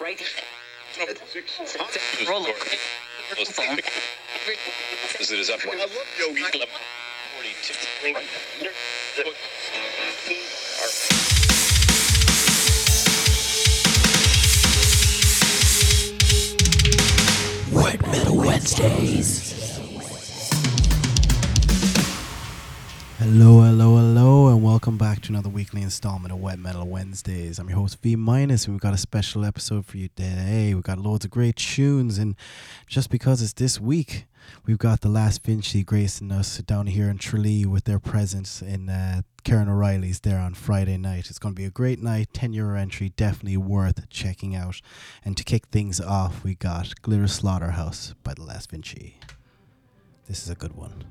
right. Roll it. As it is up. I love Yogi. 42. Wet Metal Wednesdays. Hello, hello, hello, and welcome back to another weekly installment of Wet Metal Wednesdays. I'm your host V Minus, and we've got a special episode for you today. We've got loads of great tunes, and just because it's this week, we've got the last Vinci gracing us down here in Tralee with their presence in uh, Karen O'Reilly's there on Friday night. It's going to be a great night, 10 euro entry, definitely worth checking out. And to kick things off, we got Glitter Slaughterhouse by the last Vinci. This is a good one.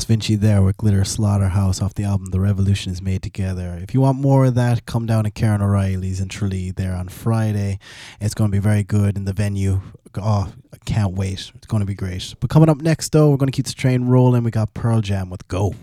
Last Vinci there with Glitter Slaughterhouse off the album The Revolution is Made Together. If you want more of that, come down to Karen O'Reilly's in Tralee there on Friday. It's going to be very good in the venue. Oh, I can't wait. It's going to be great. But coming up next, though, we're going to keep the train rolling. We got Pearl Jam with Go.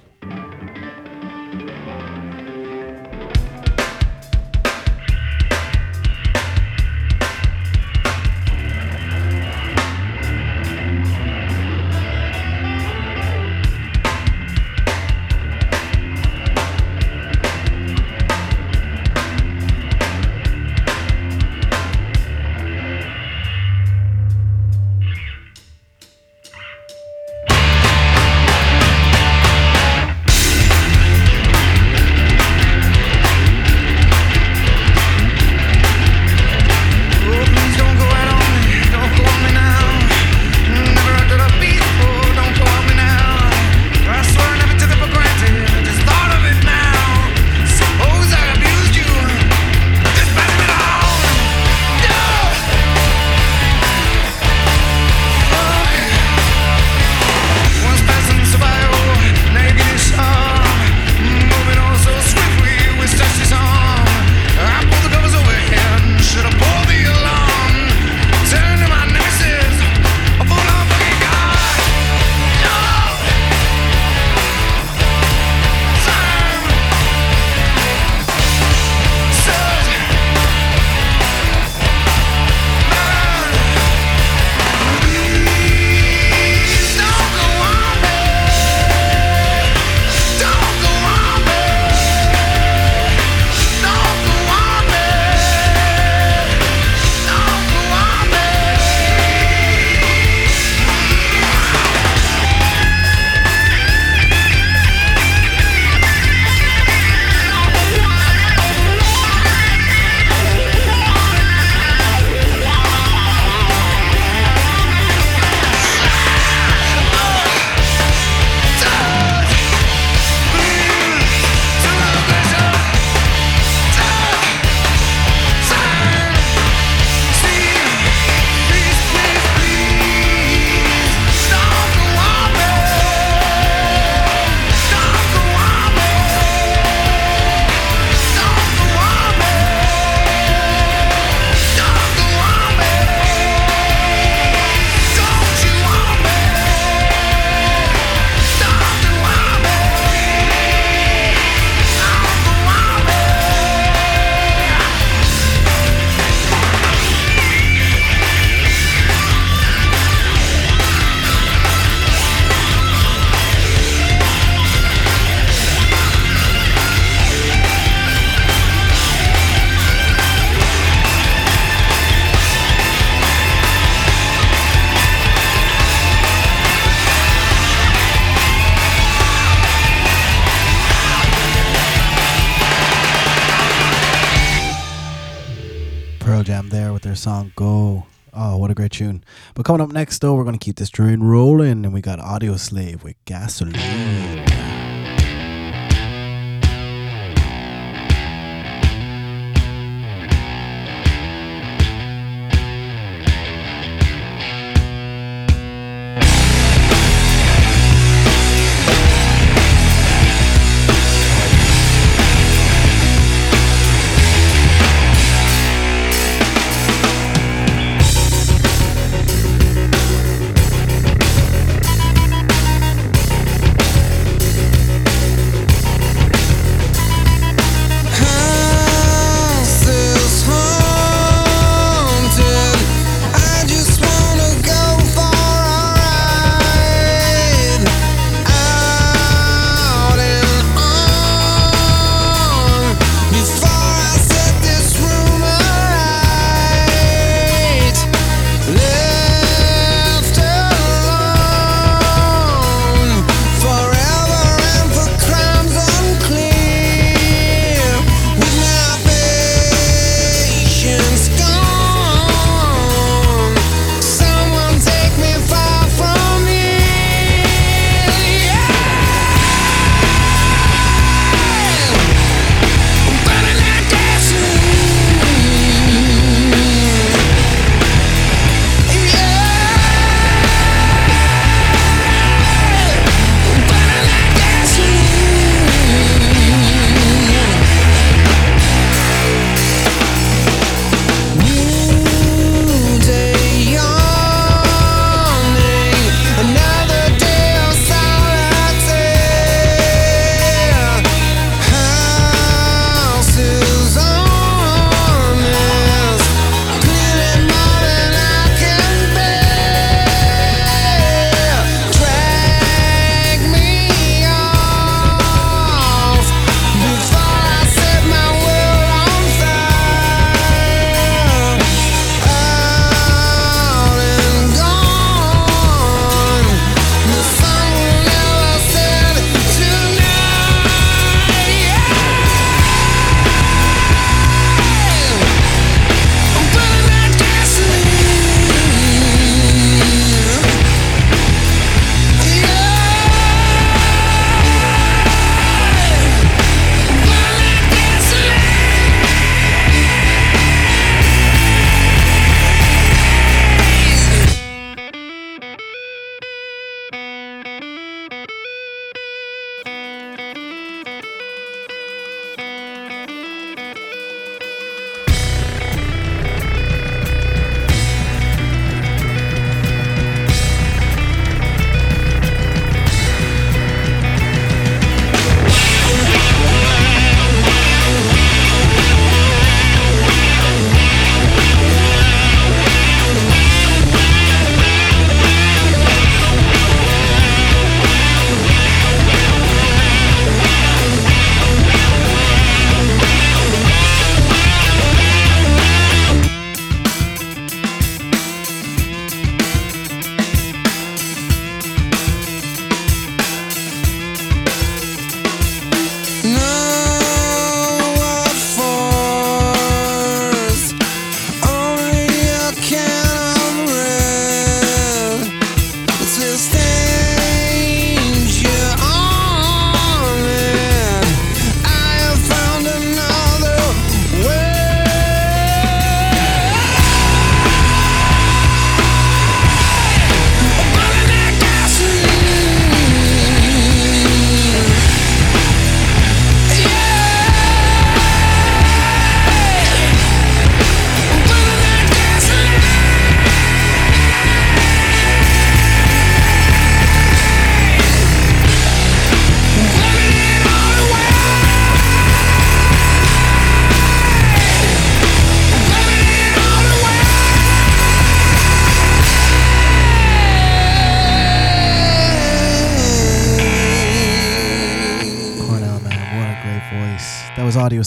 Coming up next, though, we're going to keep this train rolling, and we got Audioslave with Gasoline.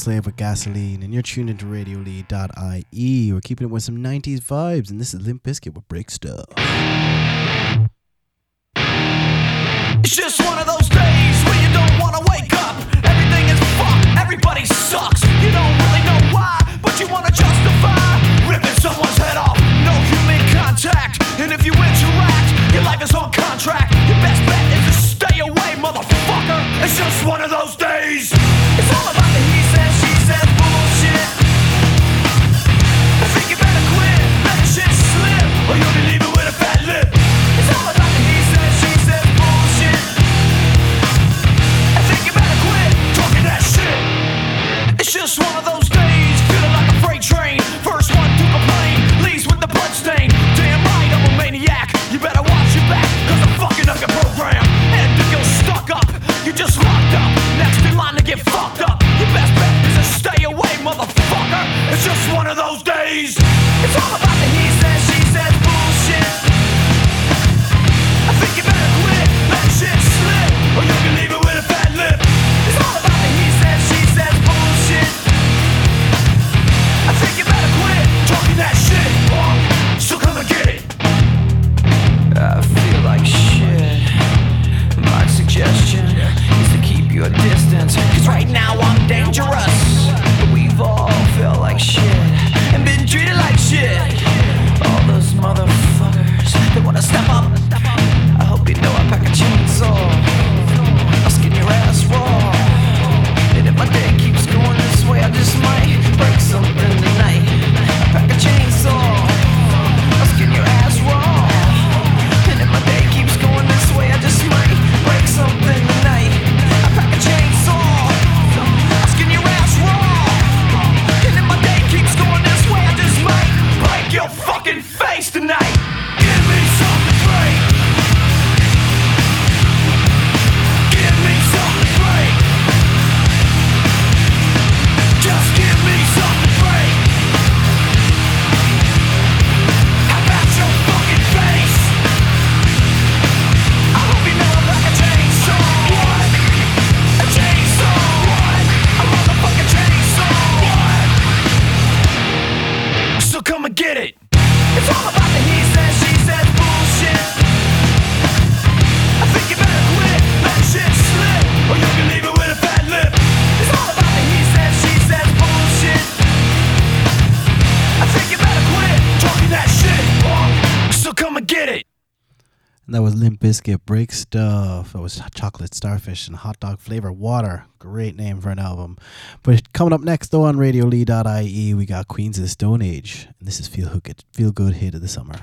Audioslave with Gasoline, and you're tuned into RadioLee.ie. We're keeping it with some 90s vibes, and this is Limp Bizkit with Break Stuff. It's just one of those days where you don't want to wake up. Everything is fucked, everybody sucks. You don't really know why, but you want to justify ripping someone's head off. No human contact, and if you interact, your life is on contract. Your best bet is to stay away, motherfucker. It's just one of those days. It's all about Next in line to get fucked up. Your best bet is to stay away, motherfucker. It's just one of those days. It's all about the he says, she says bullshit. I think you better quit, let shit slip, or you'll be leaving with a fat lip. It's all about the he says, she says bullshit. I think you better quit talking that shit, punk. So come and get it. I feel like shit. My suggestion your distance. Cause right now I'm dangerous. We've all felt like shit and been treated like shit. All those motherfuckers was Break Stuff. It was Chocolate Starfish and Hot Dog Flavor Water. Great name for an album. But coming up next, though, on RadioLee.ie, we got Queens of the Stone Age. And this is Feel, It, Feel Good Hit of the Summer.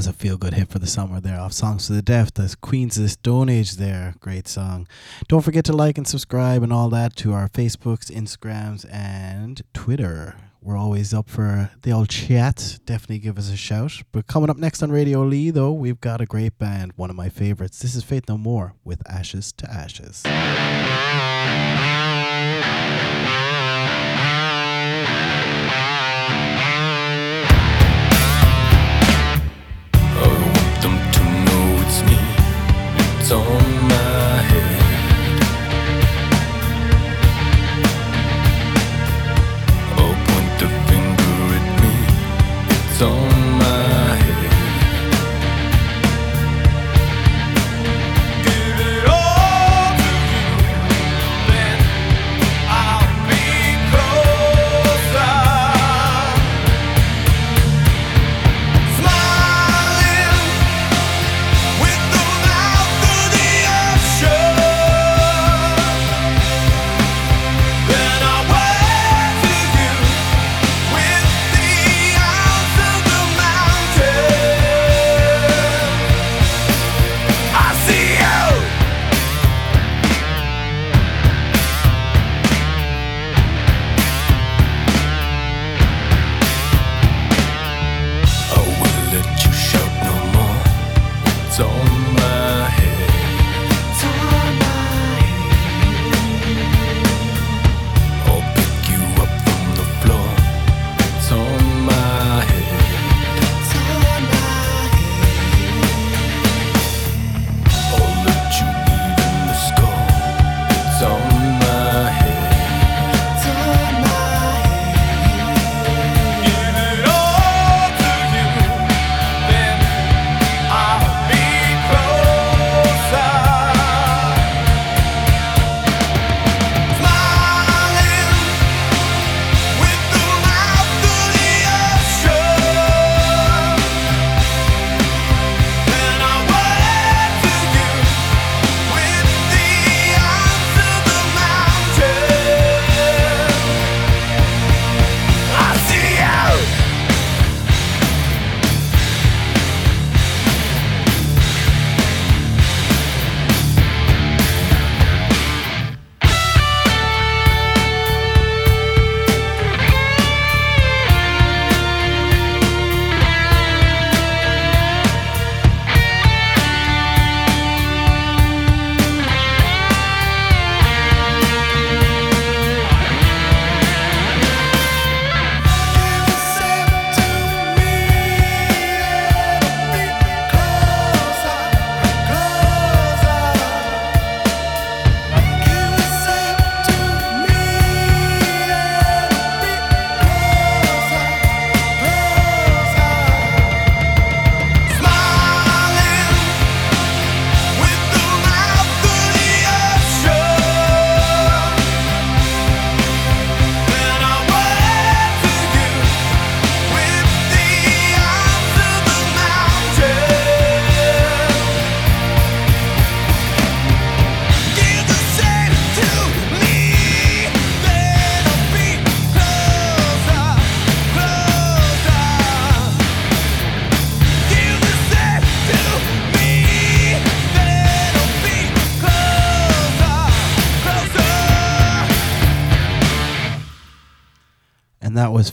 Was a feel good hit for the summer there off Songs to the Deaf. That's Queens of the Stone Age there. Great song. Don't forget to like and subscribe and all that to our Facebooks, Instagrams, and Twitter. We're always up for the old chat. Definitely give us a shout. But coming up next on Radio Lee, though, we've got a great band, one of my favorites. This is Faith No More with Ashes to Ashes. On my head.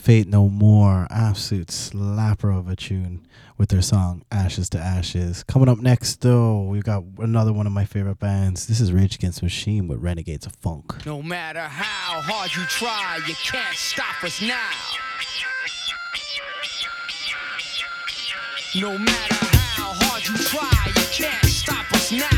Faith No More, absolute slapper of a tune with their song Ashes to Ashes. Coming up next, though, we've got another one of my favorite bands. This is Rage Against Machine with Renegades of Funk. No matter how hard you try, you can't stop us now. No matter how hard you try, you can't stop us now.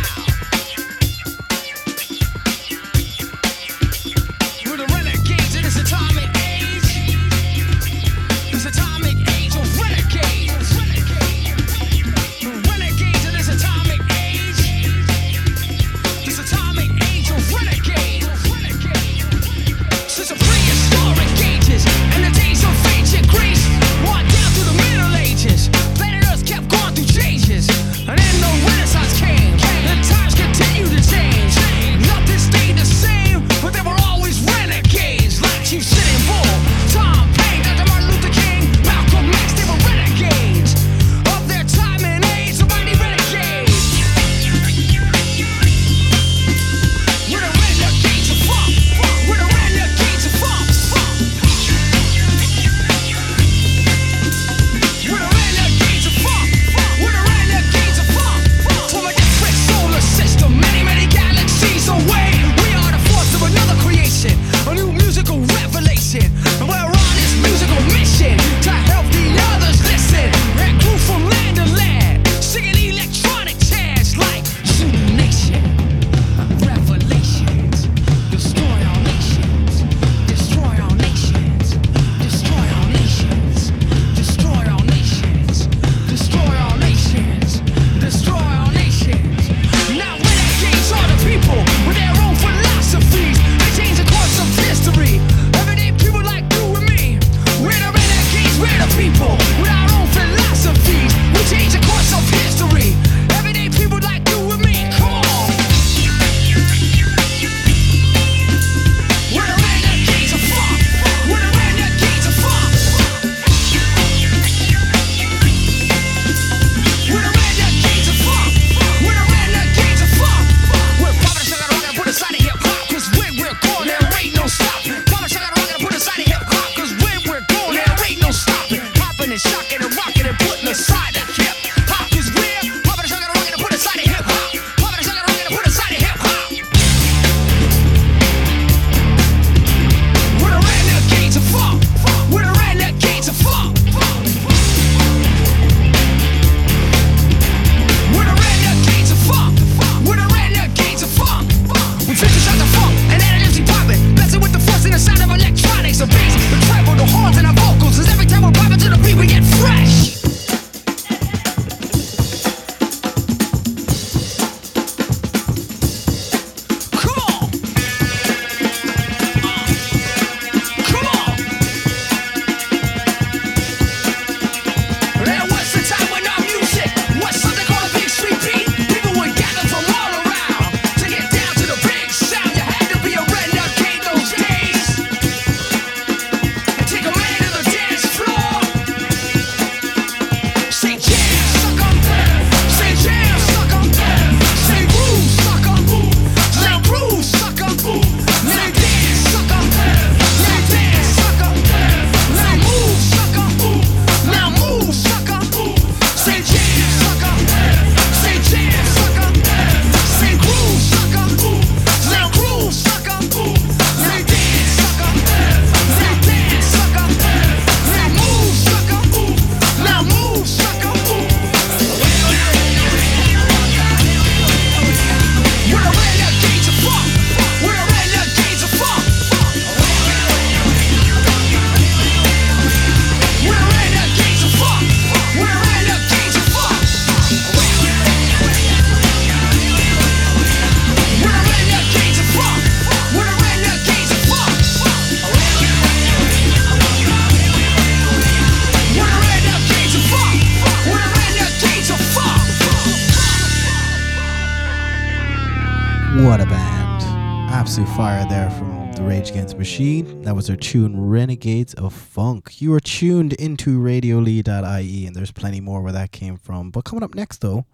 You are tuned into radiolee.ie and there's plenty more where that came from. But coming up next though,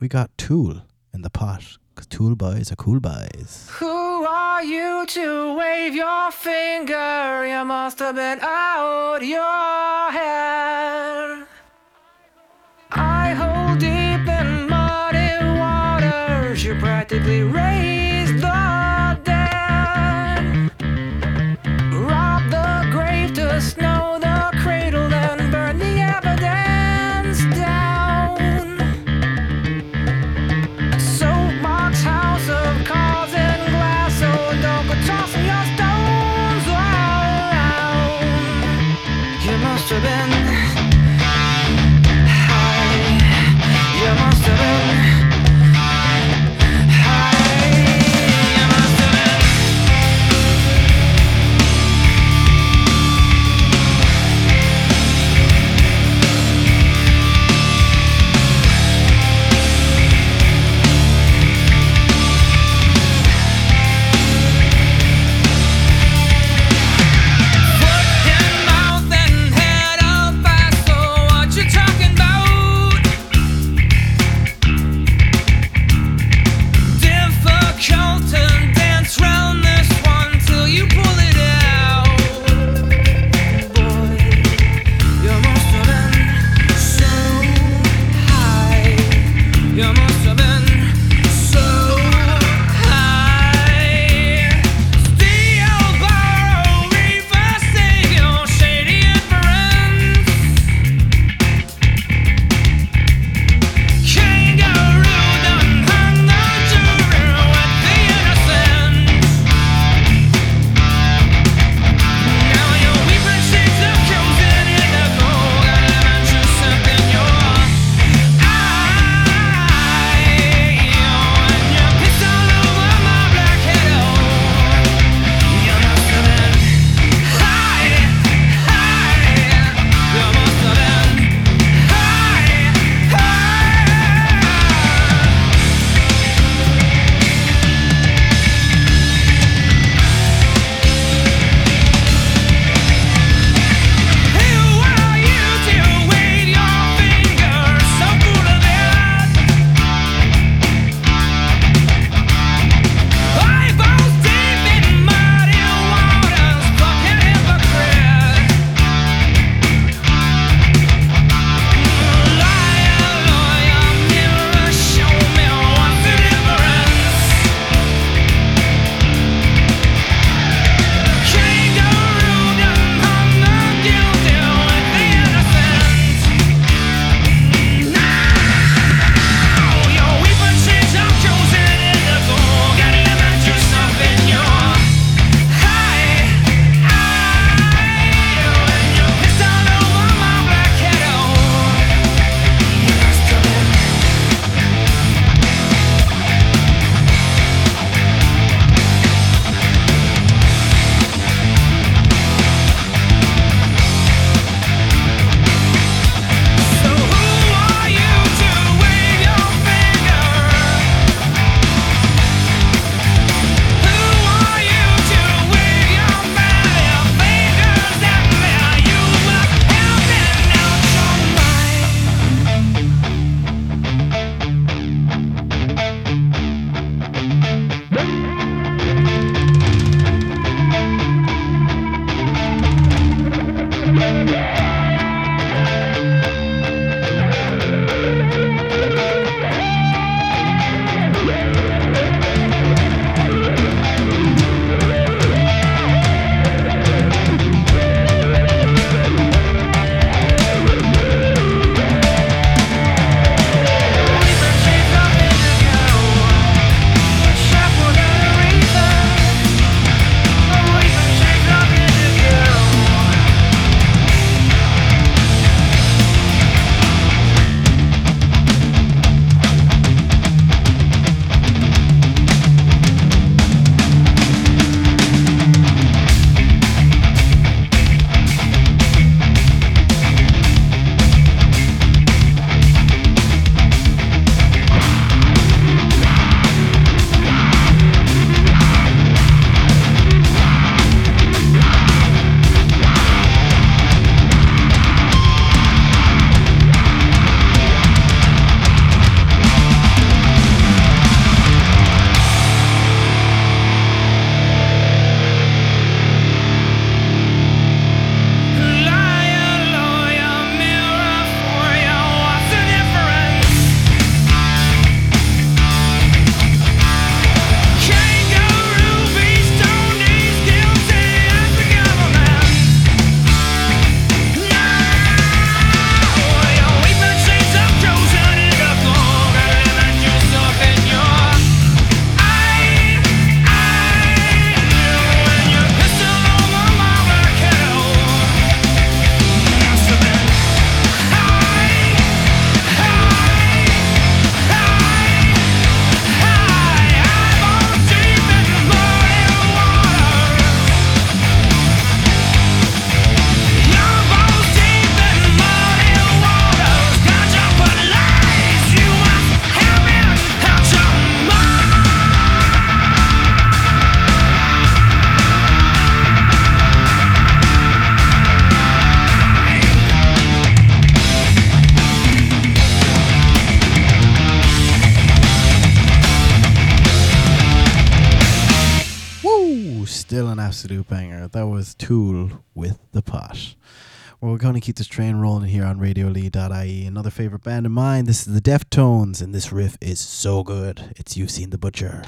we got Tool in the pot. Because Tool boys are cool boys. Who are you to wave your finger? You must have been out your head. I hold deep That was Tool with the Pot. Well, we're going to keep this train rolling here on radiolee.ie. Another favorite band of mine. This is the Deftones, and this riff is so good. It's You've Seen the Butcher.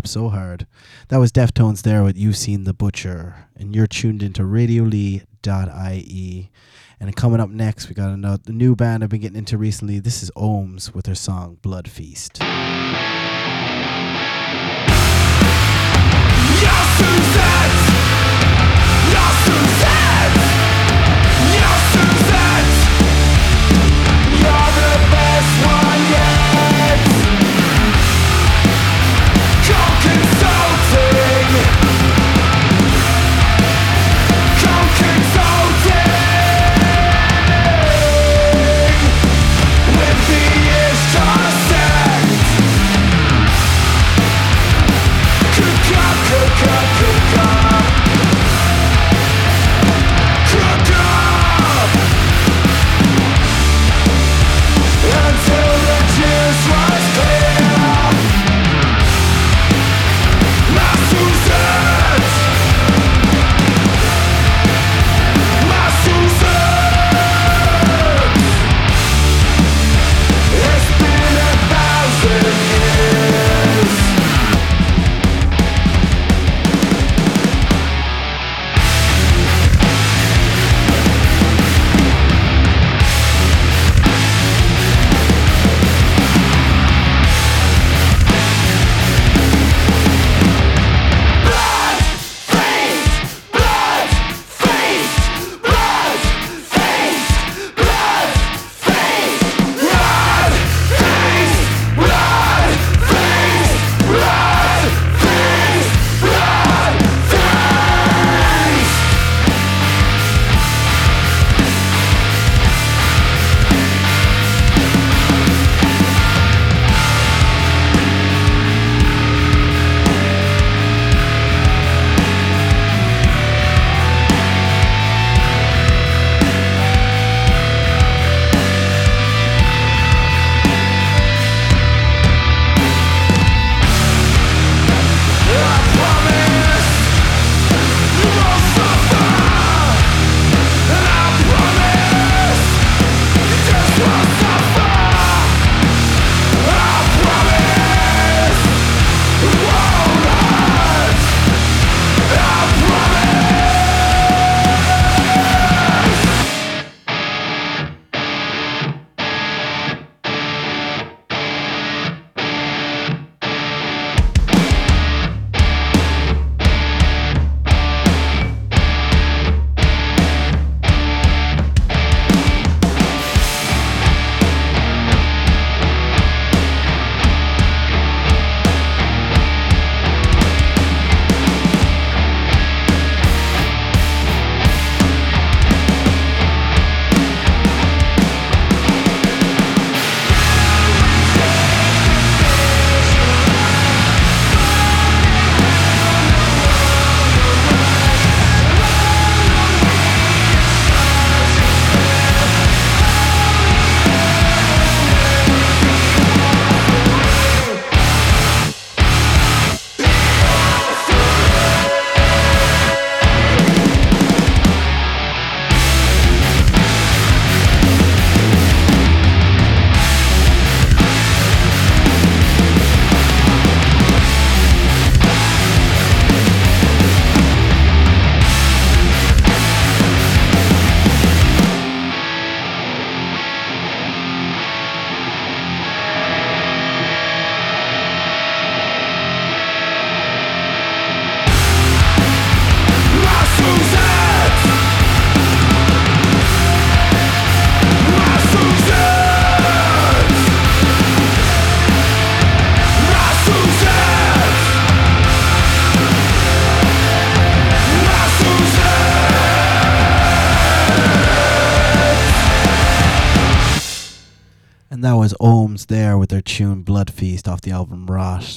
Slap so hard. That was Deftones there with You've Seen the Butcher, and you're tuned into radiolee.ie. And coming up next, we got another the new band I've been getting into recently. This is OHHMS with their song Blood Feast. Up.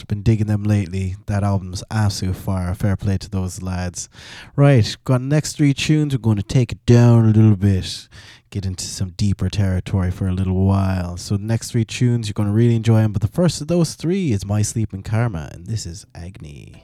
Been digging them lately. That album's absolute fire. Fair play to those lads. Right, got next three tunes. We're going to take it down a little bit. Get into some deeper territory for a little while. So, next three tunes, you're going to really enjoy them. But the first of those three is My Sleeping Karma, and this is Agni.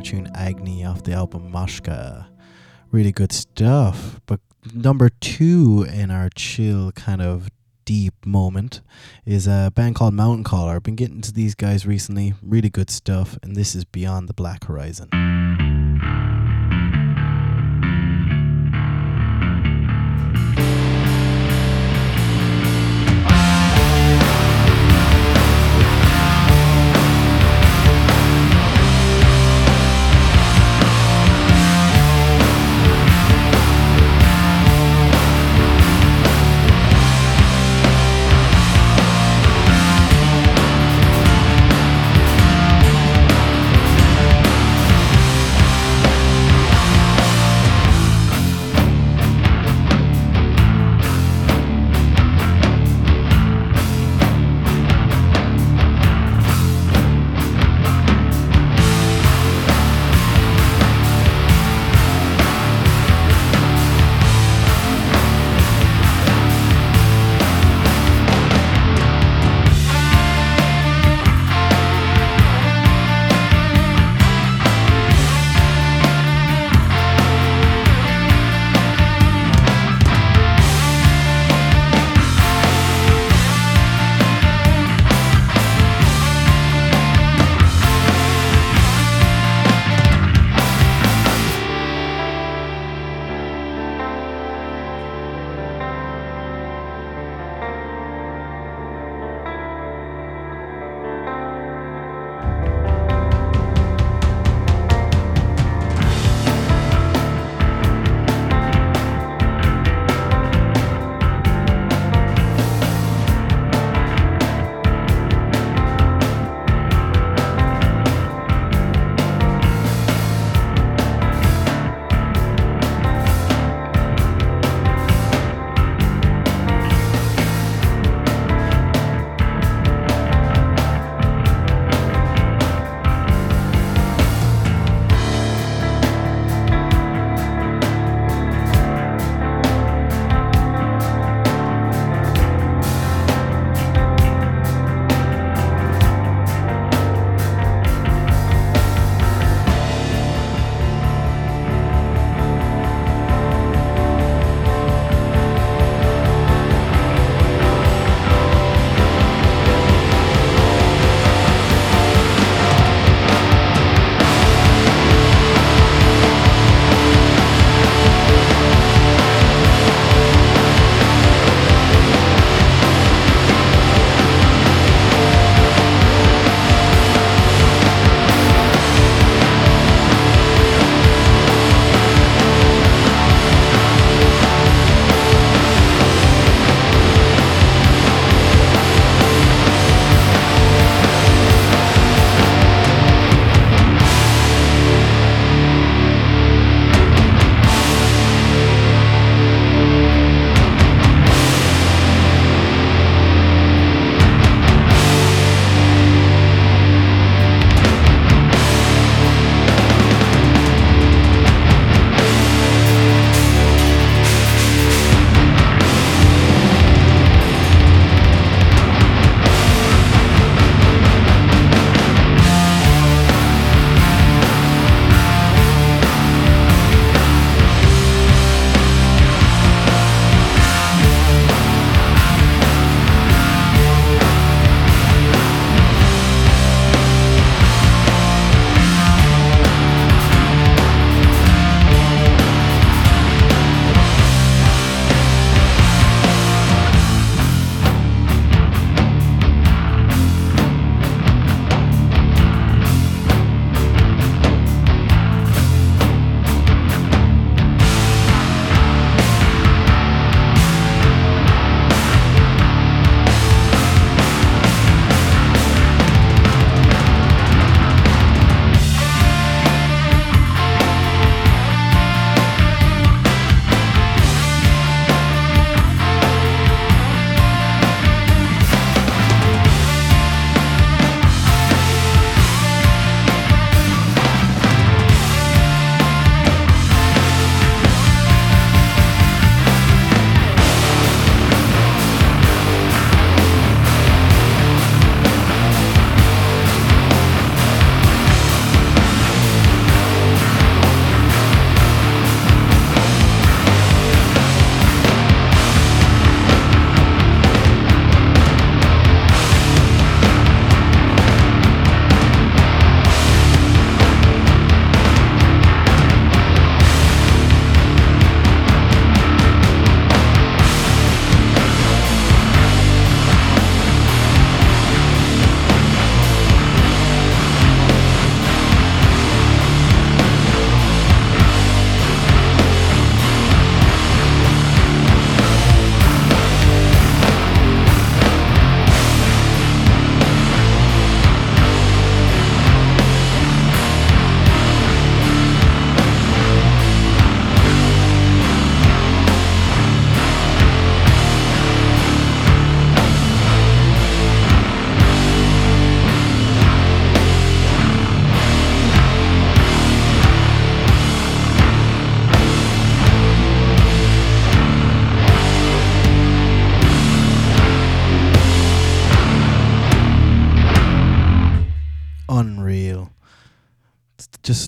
Tune Agni off the album Moksha. Really good stuff. But number two in our chill kind of deep moment is a band called Mountain Caller. I've been getting to these guys recently. Really good stuff. And this is Beyond the Black Horizon.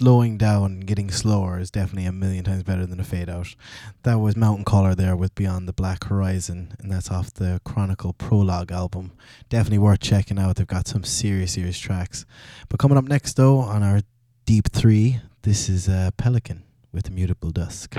Slowing down and getting slower is definitely a million times better than a fade out. That was Mountain Caller there with Beyond the Black Horizon, and that's off the Chronicle Prologue album. Definitely worth checking out. They've got some serious, serious tracks. But coming up next, though, on our Deep Three, this is uh, Pelican with Mutable Dusk.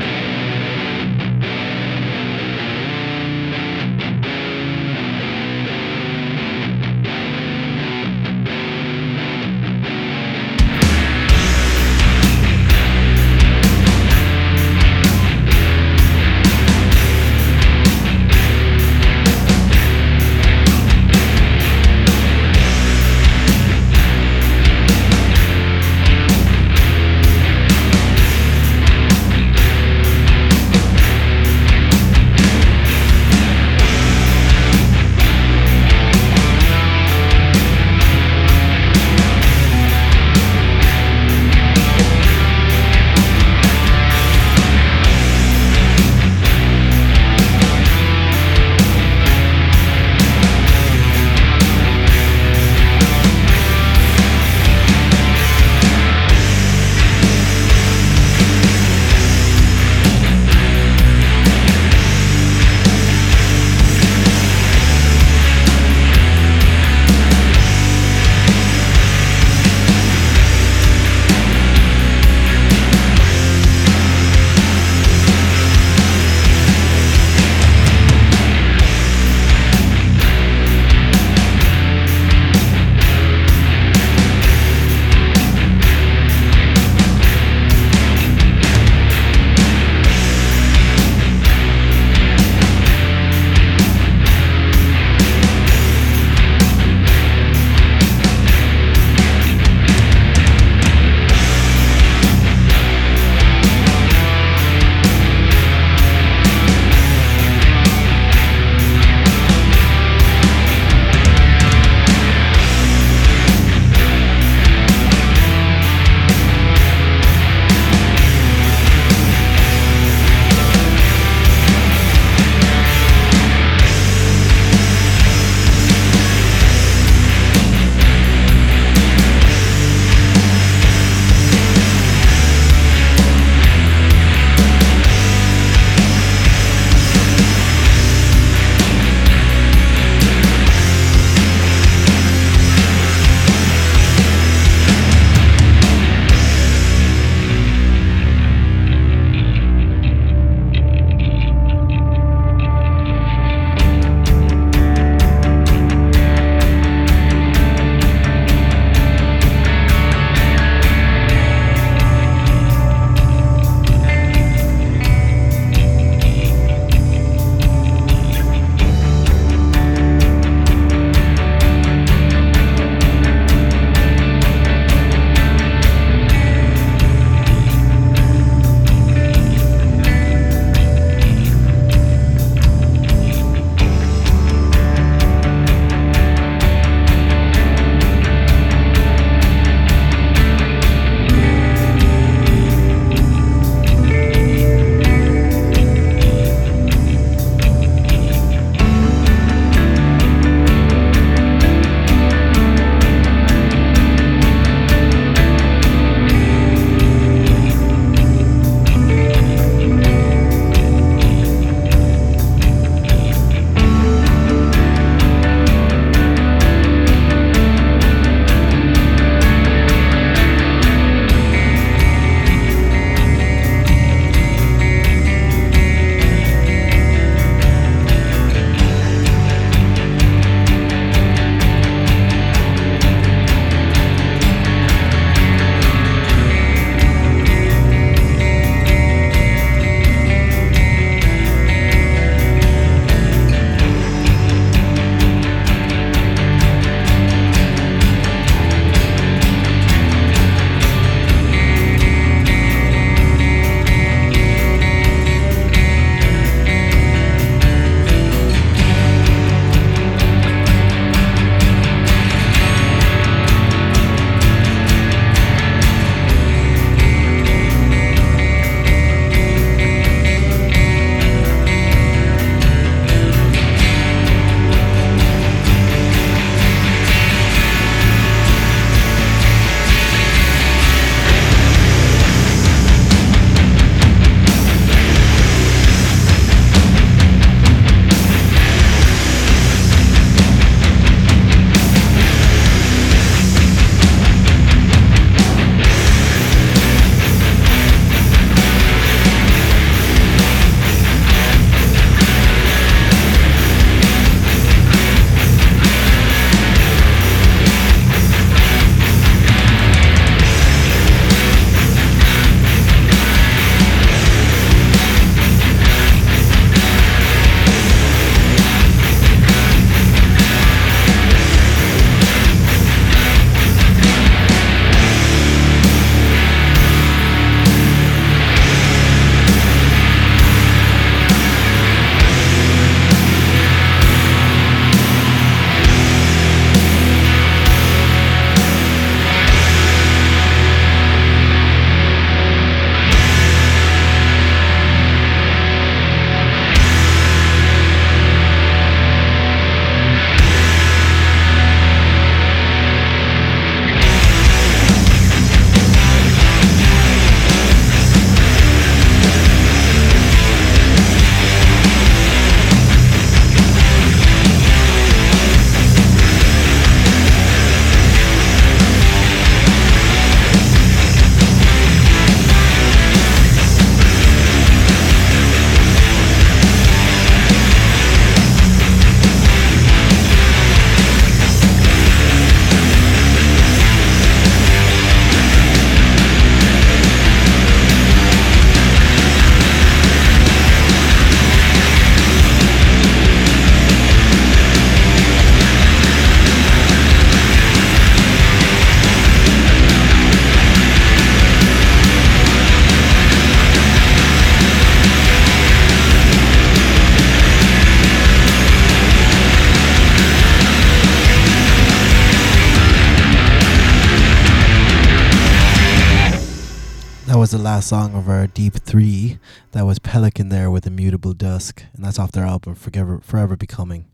Song of our Deep Three. That was Pelican there with Immutable Dusk, and that's off their album Forever, Forever Becoming.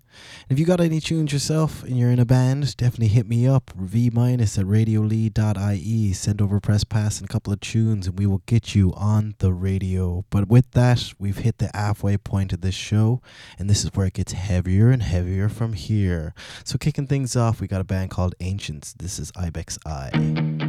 And if you got any tunes yourself and you're in a band, definitely hit me up. V minus at radiolee.ie. Send over press pass and a couple of tunes, and we will get you on the radio. But with that, we've hit the halfway point of this show, and this is where it gets heavier and heavier from here. So kicking things off, we got a band called Anciients. This is Ibex Eye.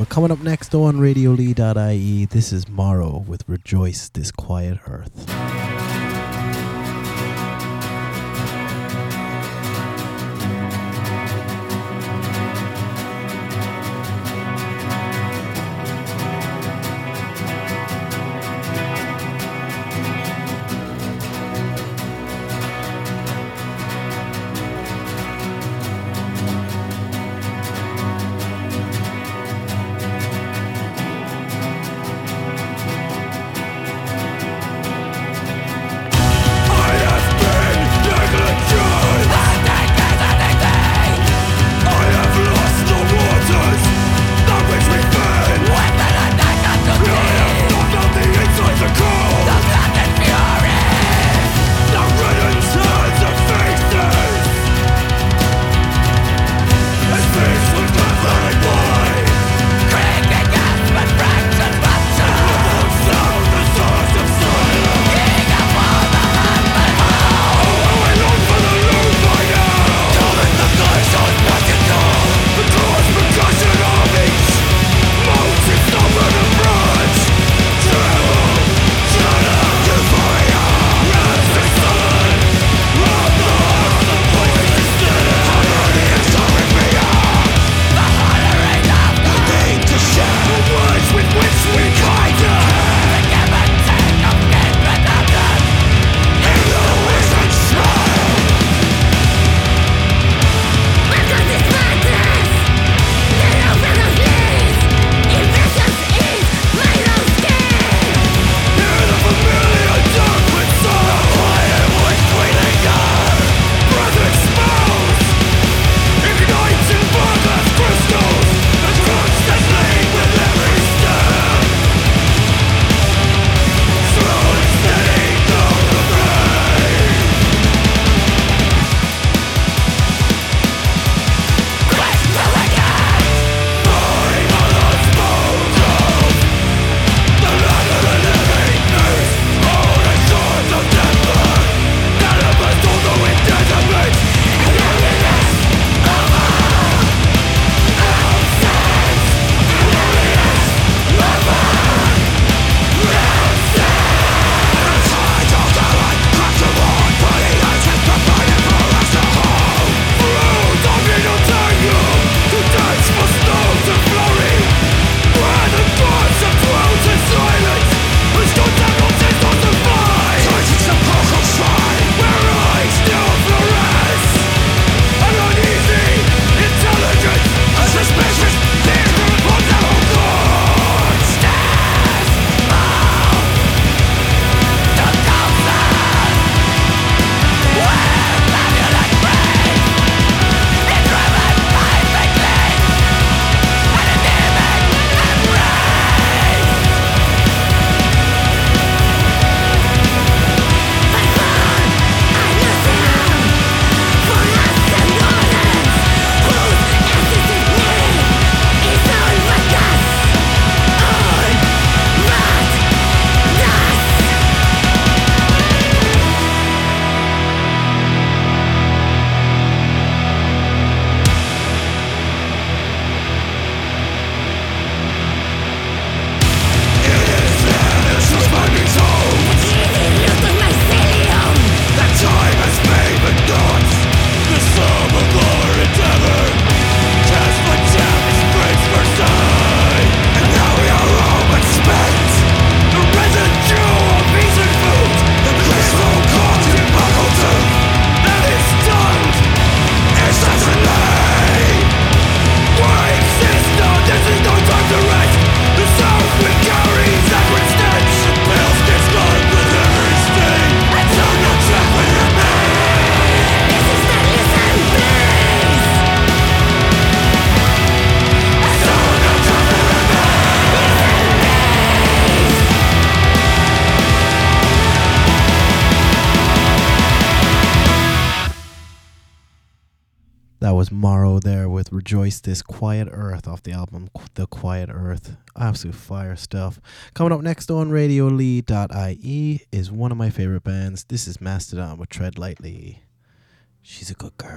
But coming up next on radiolee.ie, this is Morrow with Rejoice This Quiet Earth. Rejoice This Quiet Earth off the album The Quiet Earth. Absolute fire stuff. Coming up next on radio RadioLee.ie is one of my favorite bands. This is Mastodon with Tread Lightly. She's a good girl.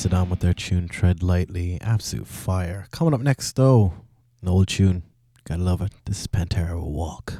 Mastodon with their tune Tread Lightly. Absolute fire. Coming up next, though, an old tune. Gotta love it. This is Pantera Walk.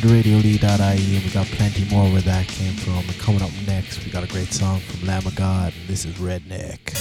to and we got plenty more where that came from. And coming up next, we got a great song from Lamb of God. This is Redneck.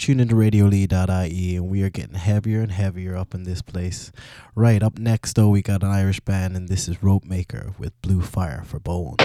tuned into radiolee.ie and we are getting heavier and heavier up in this place. Right, up next though we got an Irish band and this is Ropemaker with Blue Fire for Bones.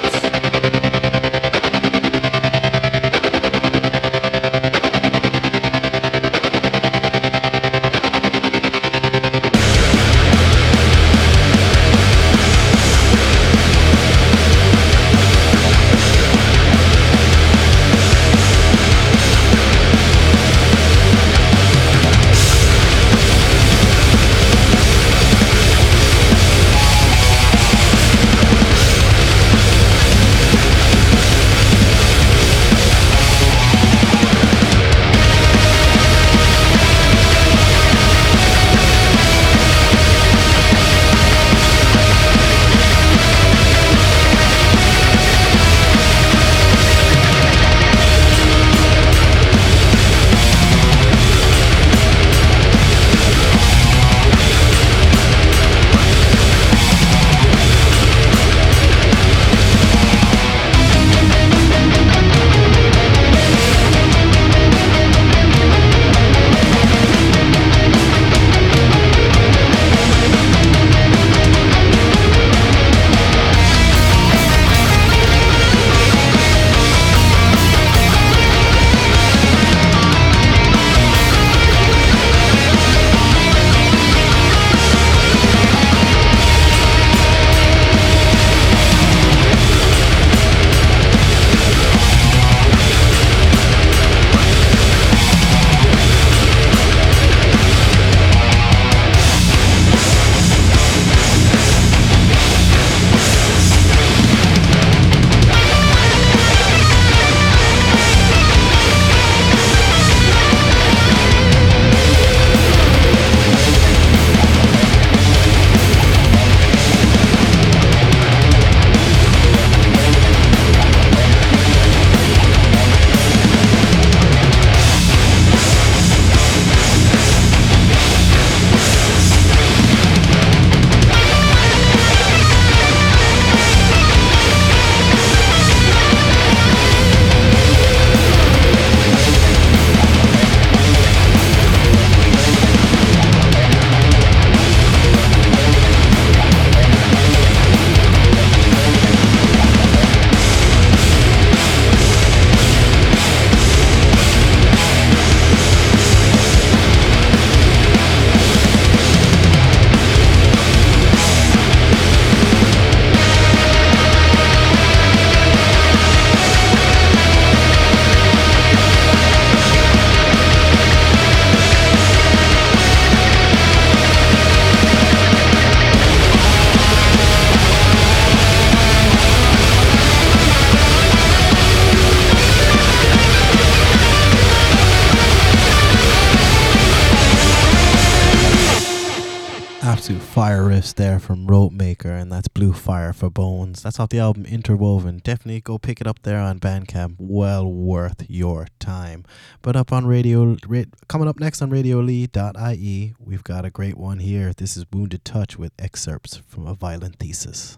That's off the album Interwoven. Definitely go pick it up there on Bandcamp. Well worth your time. But up on radio, ra- coming up next on RadioLee.ie, we've got a great one here. This is Wounded Touch with excerpts from a violent thesis.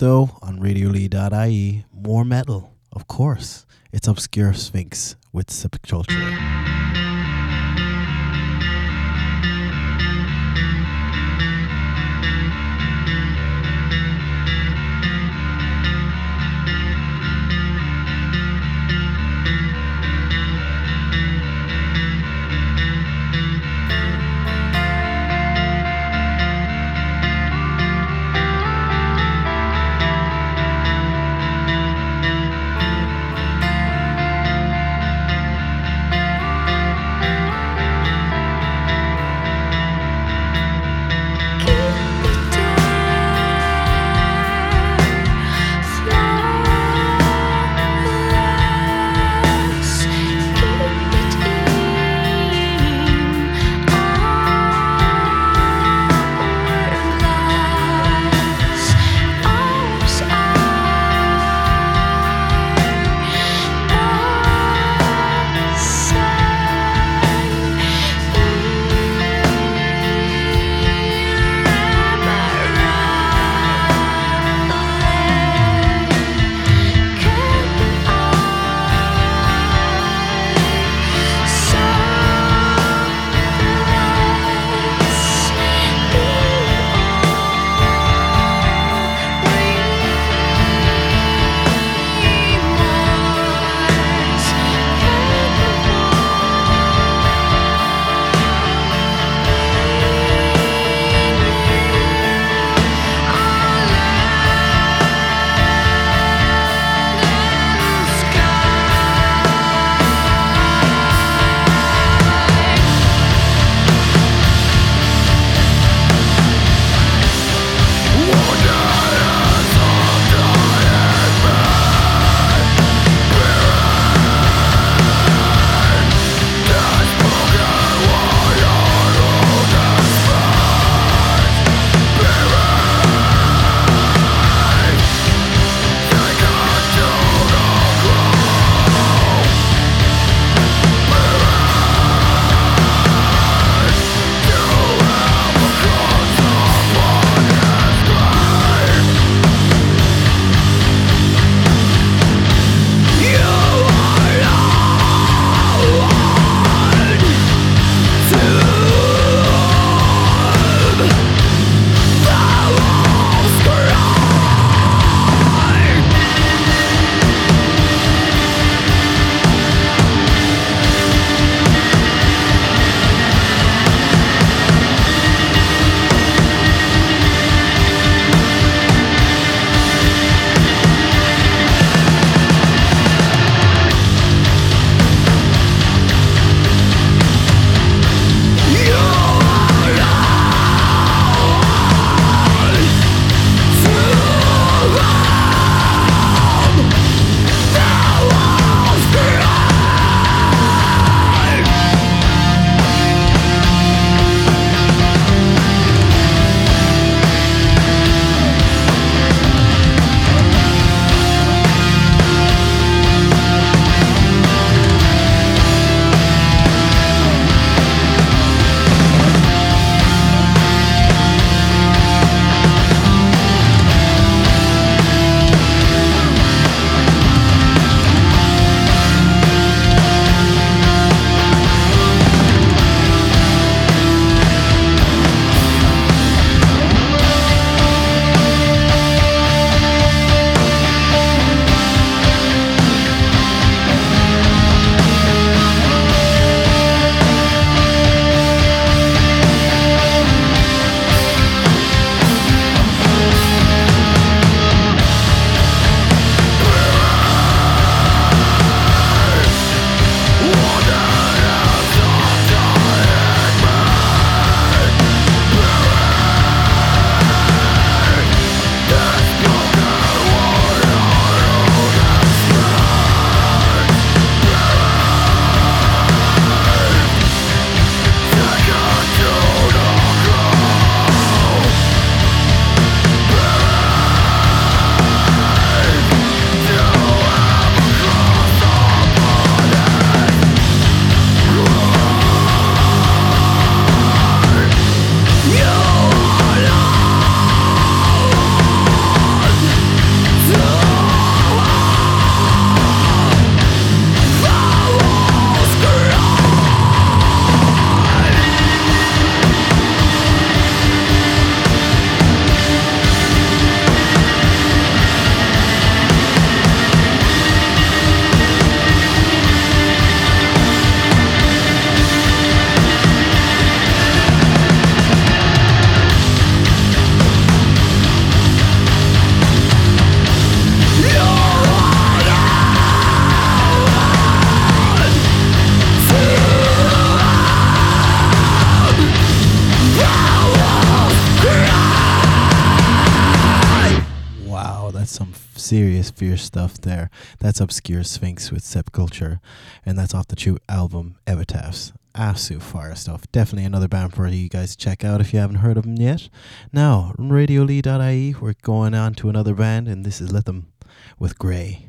Though, on RadioLee.ie, more metal, of course. It's Obscure Sphinx with Sepulchre. Serious fierce stuff there. That's Obscure Sphinx with Sepulchre, and that's off the true album Epitaphs. Absolute fire stuff. Definitely another band for you guys to check out if you haven't heard of them yet. Now, radiolee.ie, we're going on to another band, and this is Lethvm with Grey.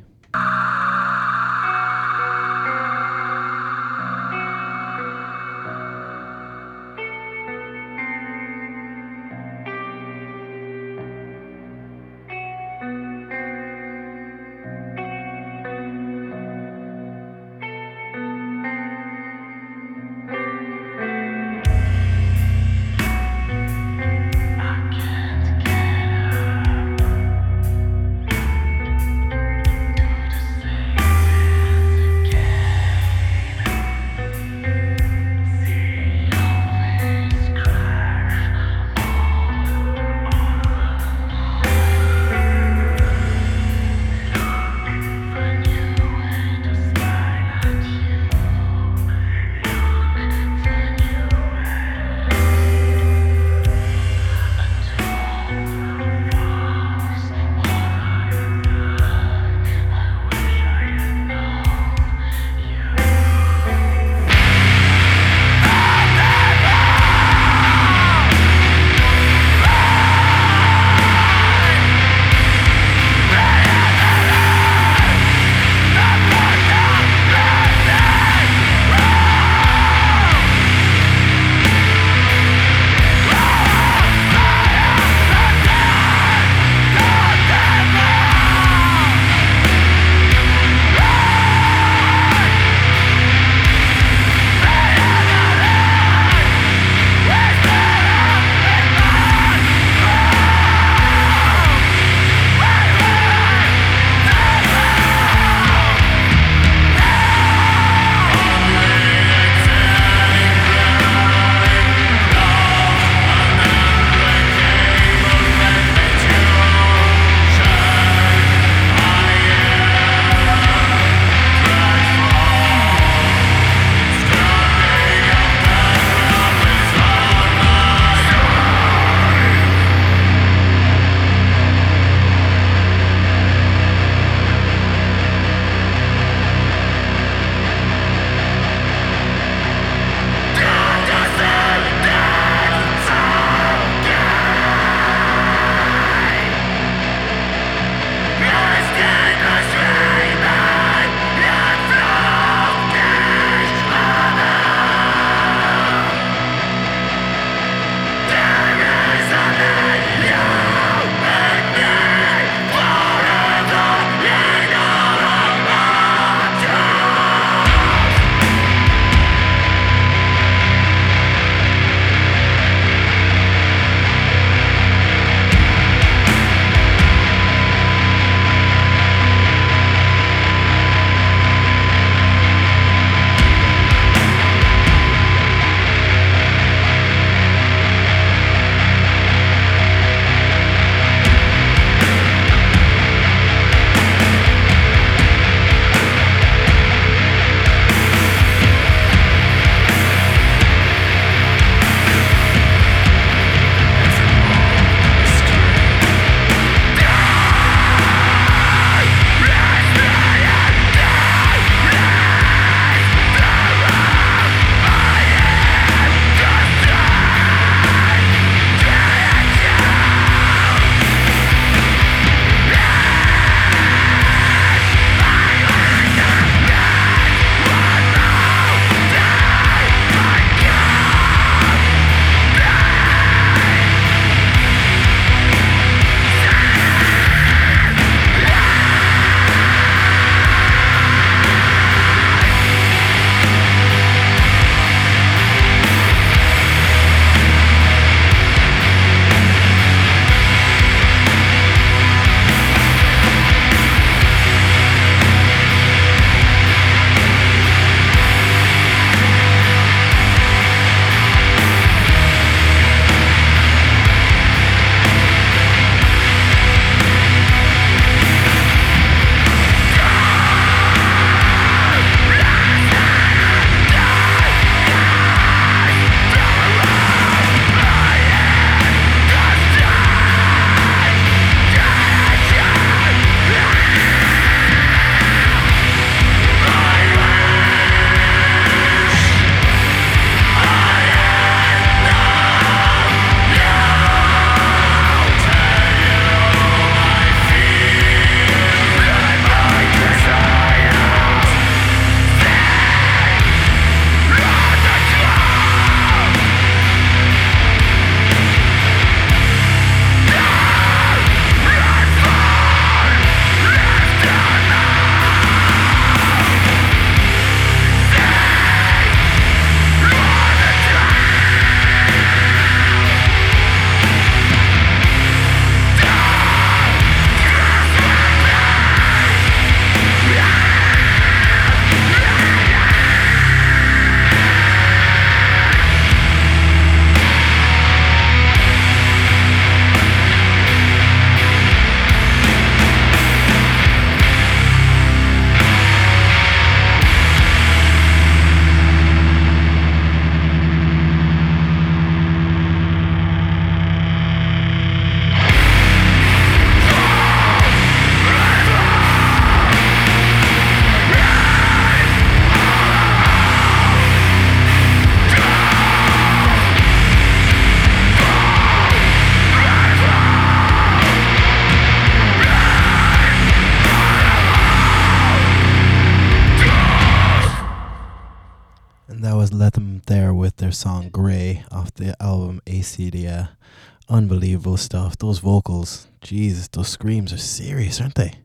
Those screams are serious, aren't they?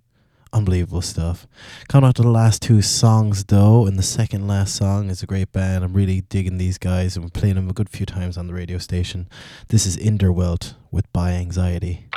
Unbelievable stuff. Coming to the last two songs though, and the second last song is a great band. I'm really digging these guys and we're playing them a good few times on the radio station. This is In Der Welt with Bye Anxiety.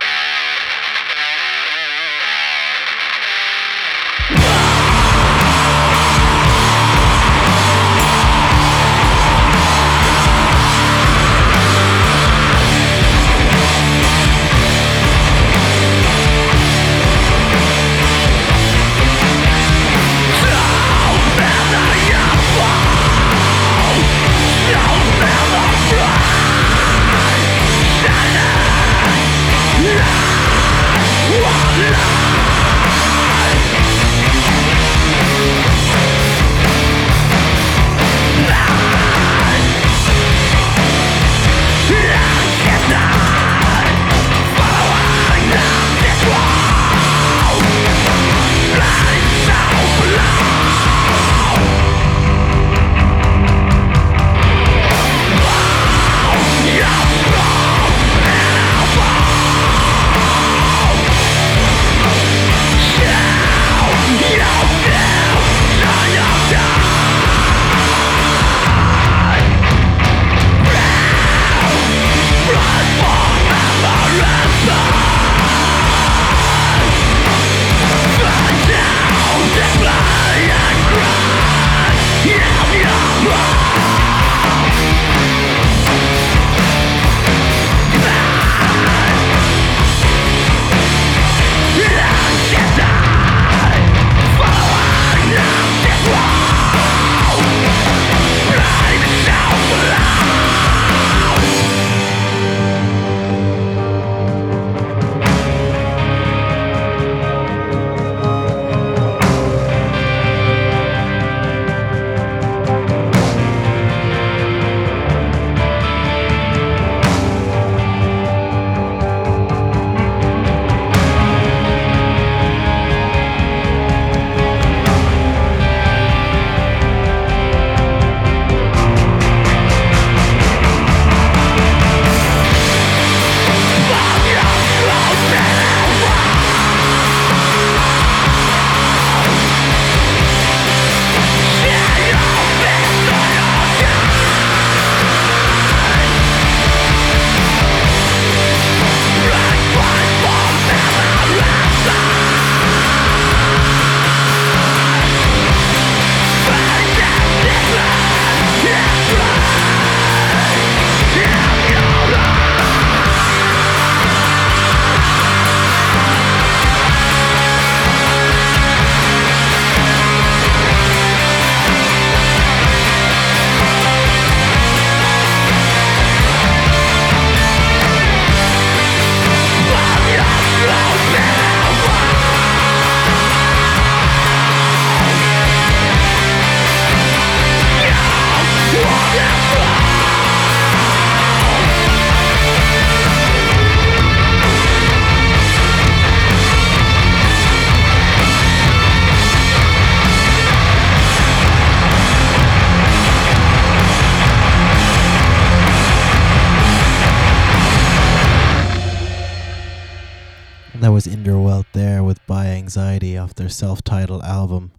Their self titled album.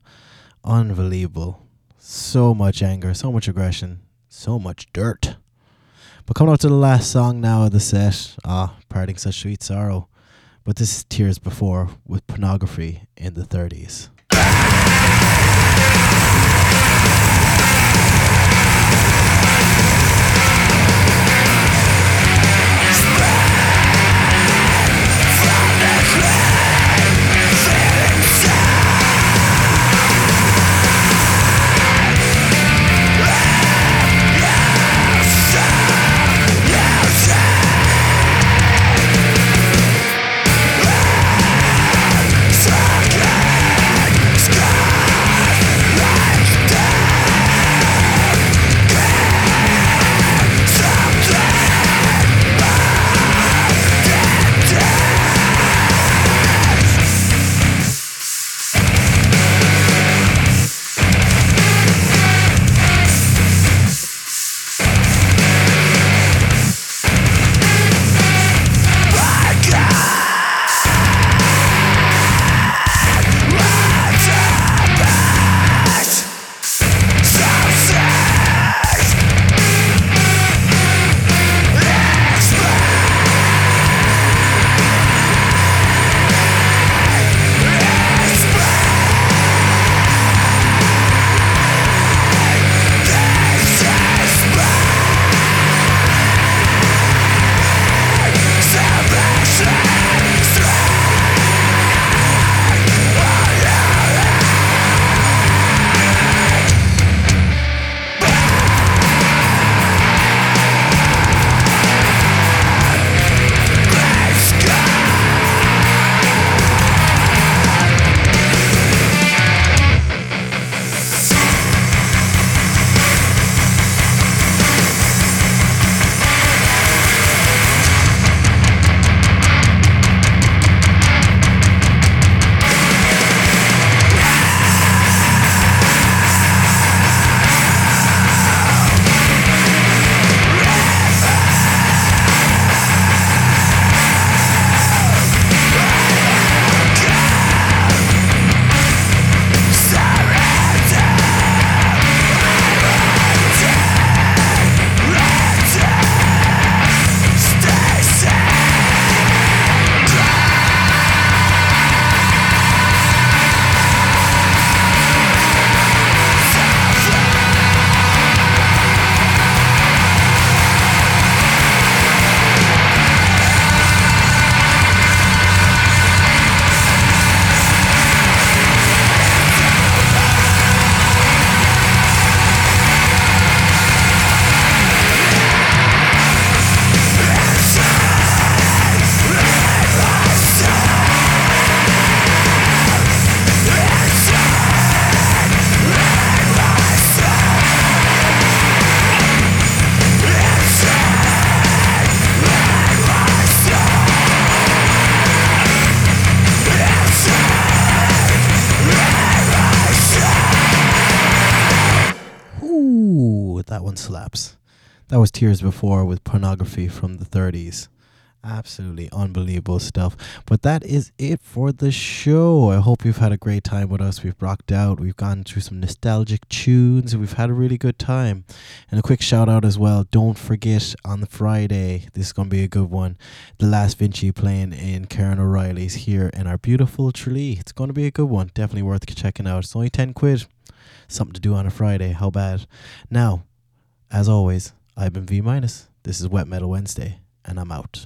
Unbelievable. So much anger, so much aggression, so much dirt. But coming up to the last song now of the set, ah, parting such sweet sorrow. But this is Tears Before with pornography in the 30s. Was Before with Pornography from the 30s. Absolutely unbelievable stuff. But that is it for the show. I hope you've had a great time with us. We've rocked out. We've gone through some nostalgic tunes. We've had a really good time. And a quick shout out as well. Don't forget on the Friday, this is going to be a good one. The last Vinci playing in Karen O'Reilly's here in our beautiful Tralee. It's going to be a good one. Definitely worth checking out. It's only 10 quid. Something to do on a Friday. How bad? Now, as always, I've been V minus. This is Wet Metal Wednesday, and I'm out.